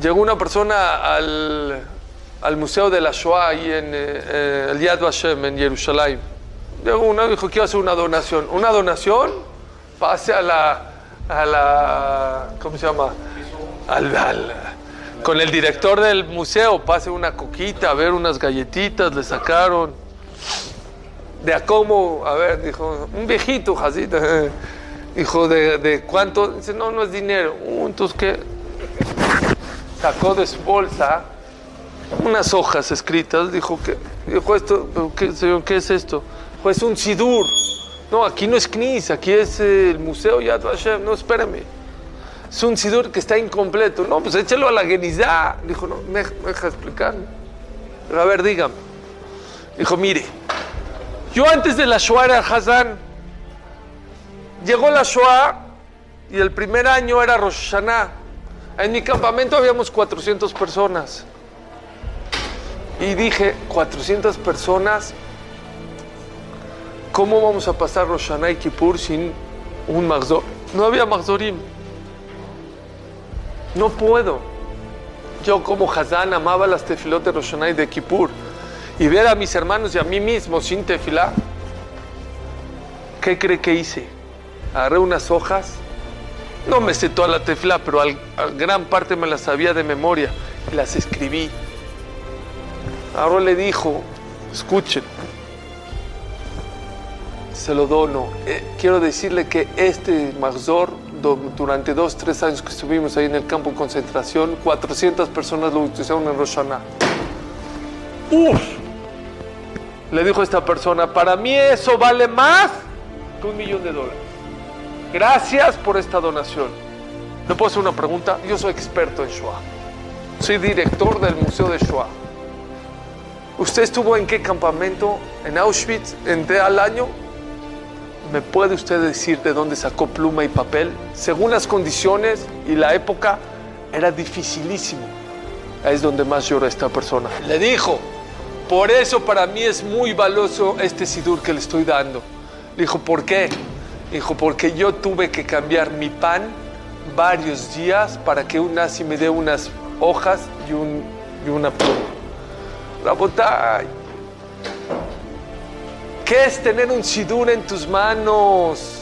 Llegó una persona al, al Museo de la Shoah ahí en eh, el Yad Vashem en Jerusalén. Llegó uno y dijo, quiero hacer una donación. ¿Una donación? Pase a la, a la ¿cómo se llama? Al, al- con el director del museo, pase una coquita, a ver unas galletitas, le sacaron. De a cómo, a ver, dijo, un viejito, Jacita. Dijo, ¿de, de cuánto? Dice, no, no es dinero. Uh, entonces, ¿qué? Sacó de su bolsa unas hojas escritas. Dijo, ¿qué? Dijo, esto, ¿pero qué, señor, ¿qué es esto? Dijo, es un sidur. No, aquí no es Knis, aquí es eh, el Museo Yad Vashem. No, espérame. Es un sidur que está incompleto. No, pues échalo a la Genizá. Dijo, no, me, deja explicar. A ver, dígame. Dijo, mire, yo antes de la Shoah era Hazán. Llegó la Shoah y el primer año era Rosh Hashanah. En mi campamento habíamos 400 personas. Y dije, 400 personas, ¿cómo vamos a pasar Rosh Hashanah y Kippur sin un Magzor? No había Magzorim. No puedo. Yo como Hazán amaba las tefilot de Rosh Hashanah y de Kippur. Y ver a mis hermanos y a mí mismo sin tefilá. ¿Qué cree que hice? Agarré unas hojas. No me sé toda la tefilá, pero al, al gran parte me las sabía de memoria. Y las escribí. Ahora le dijo, escuchen, se lo dono. Eh, quiero decirle que este Magzor, do- durante dos, tres años que estuvimos ahí en el campo de concentración, 400 personas lo utilizaron en Rosh Hashanah. ¡Uf! Le dijo esta persona, para mí eso vale más que un millón de dólares. Gracias por esta donación. ¿Le puedo hacer una pregunta? Yo soy experto en Shoah. Soy director del Museo de Shoah. ¿Usted estuvo en qué campamento? ¿En Auschwitz? ¿En de al año? ¿Me puede usted decir de dónde sacó pluma y papel? Según las condiciones y la época, era dificilísimo. Es donde más llora esta persona. Le dijo, por eso para mí es muy valioso este sidur que le estoy dando. Le dijo, ¿por qué? Dijo, porque yo tuve que cambiar mi pan varios días para que un nazi me dé unas hojas y, un, y una pluma. Rabotay, ¿qué es tener un sidur en tus manos?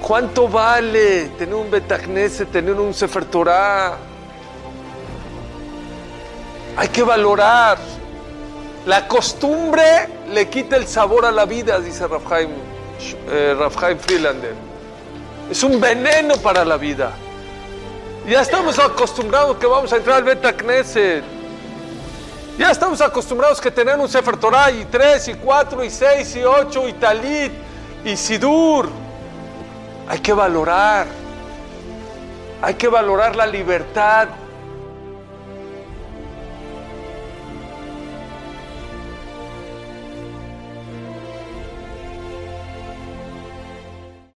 ¿Cuánto vale tener un Betacnese, tener un Sefer Torah? Hay que valorar. La costumbre le quita el sabor a la vida, dice Rafhaim, eh, Rafhaim Freelander. Es un veneno para la vida. Ya estamos acostumbrados que vamos a entrar al Beta Knesset. Ya estamos acostumbrados que tener un Sefer Torah y tres y cuatro y seis y ocho y Talit y Sidur. Hay que valorar. Hay que valorar la libertad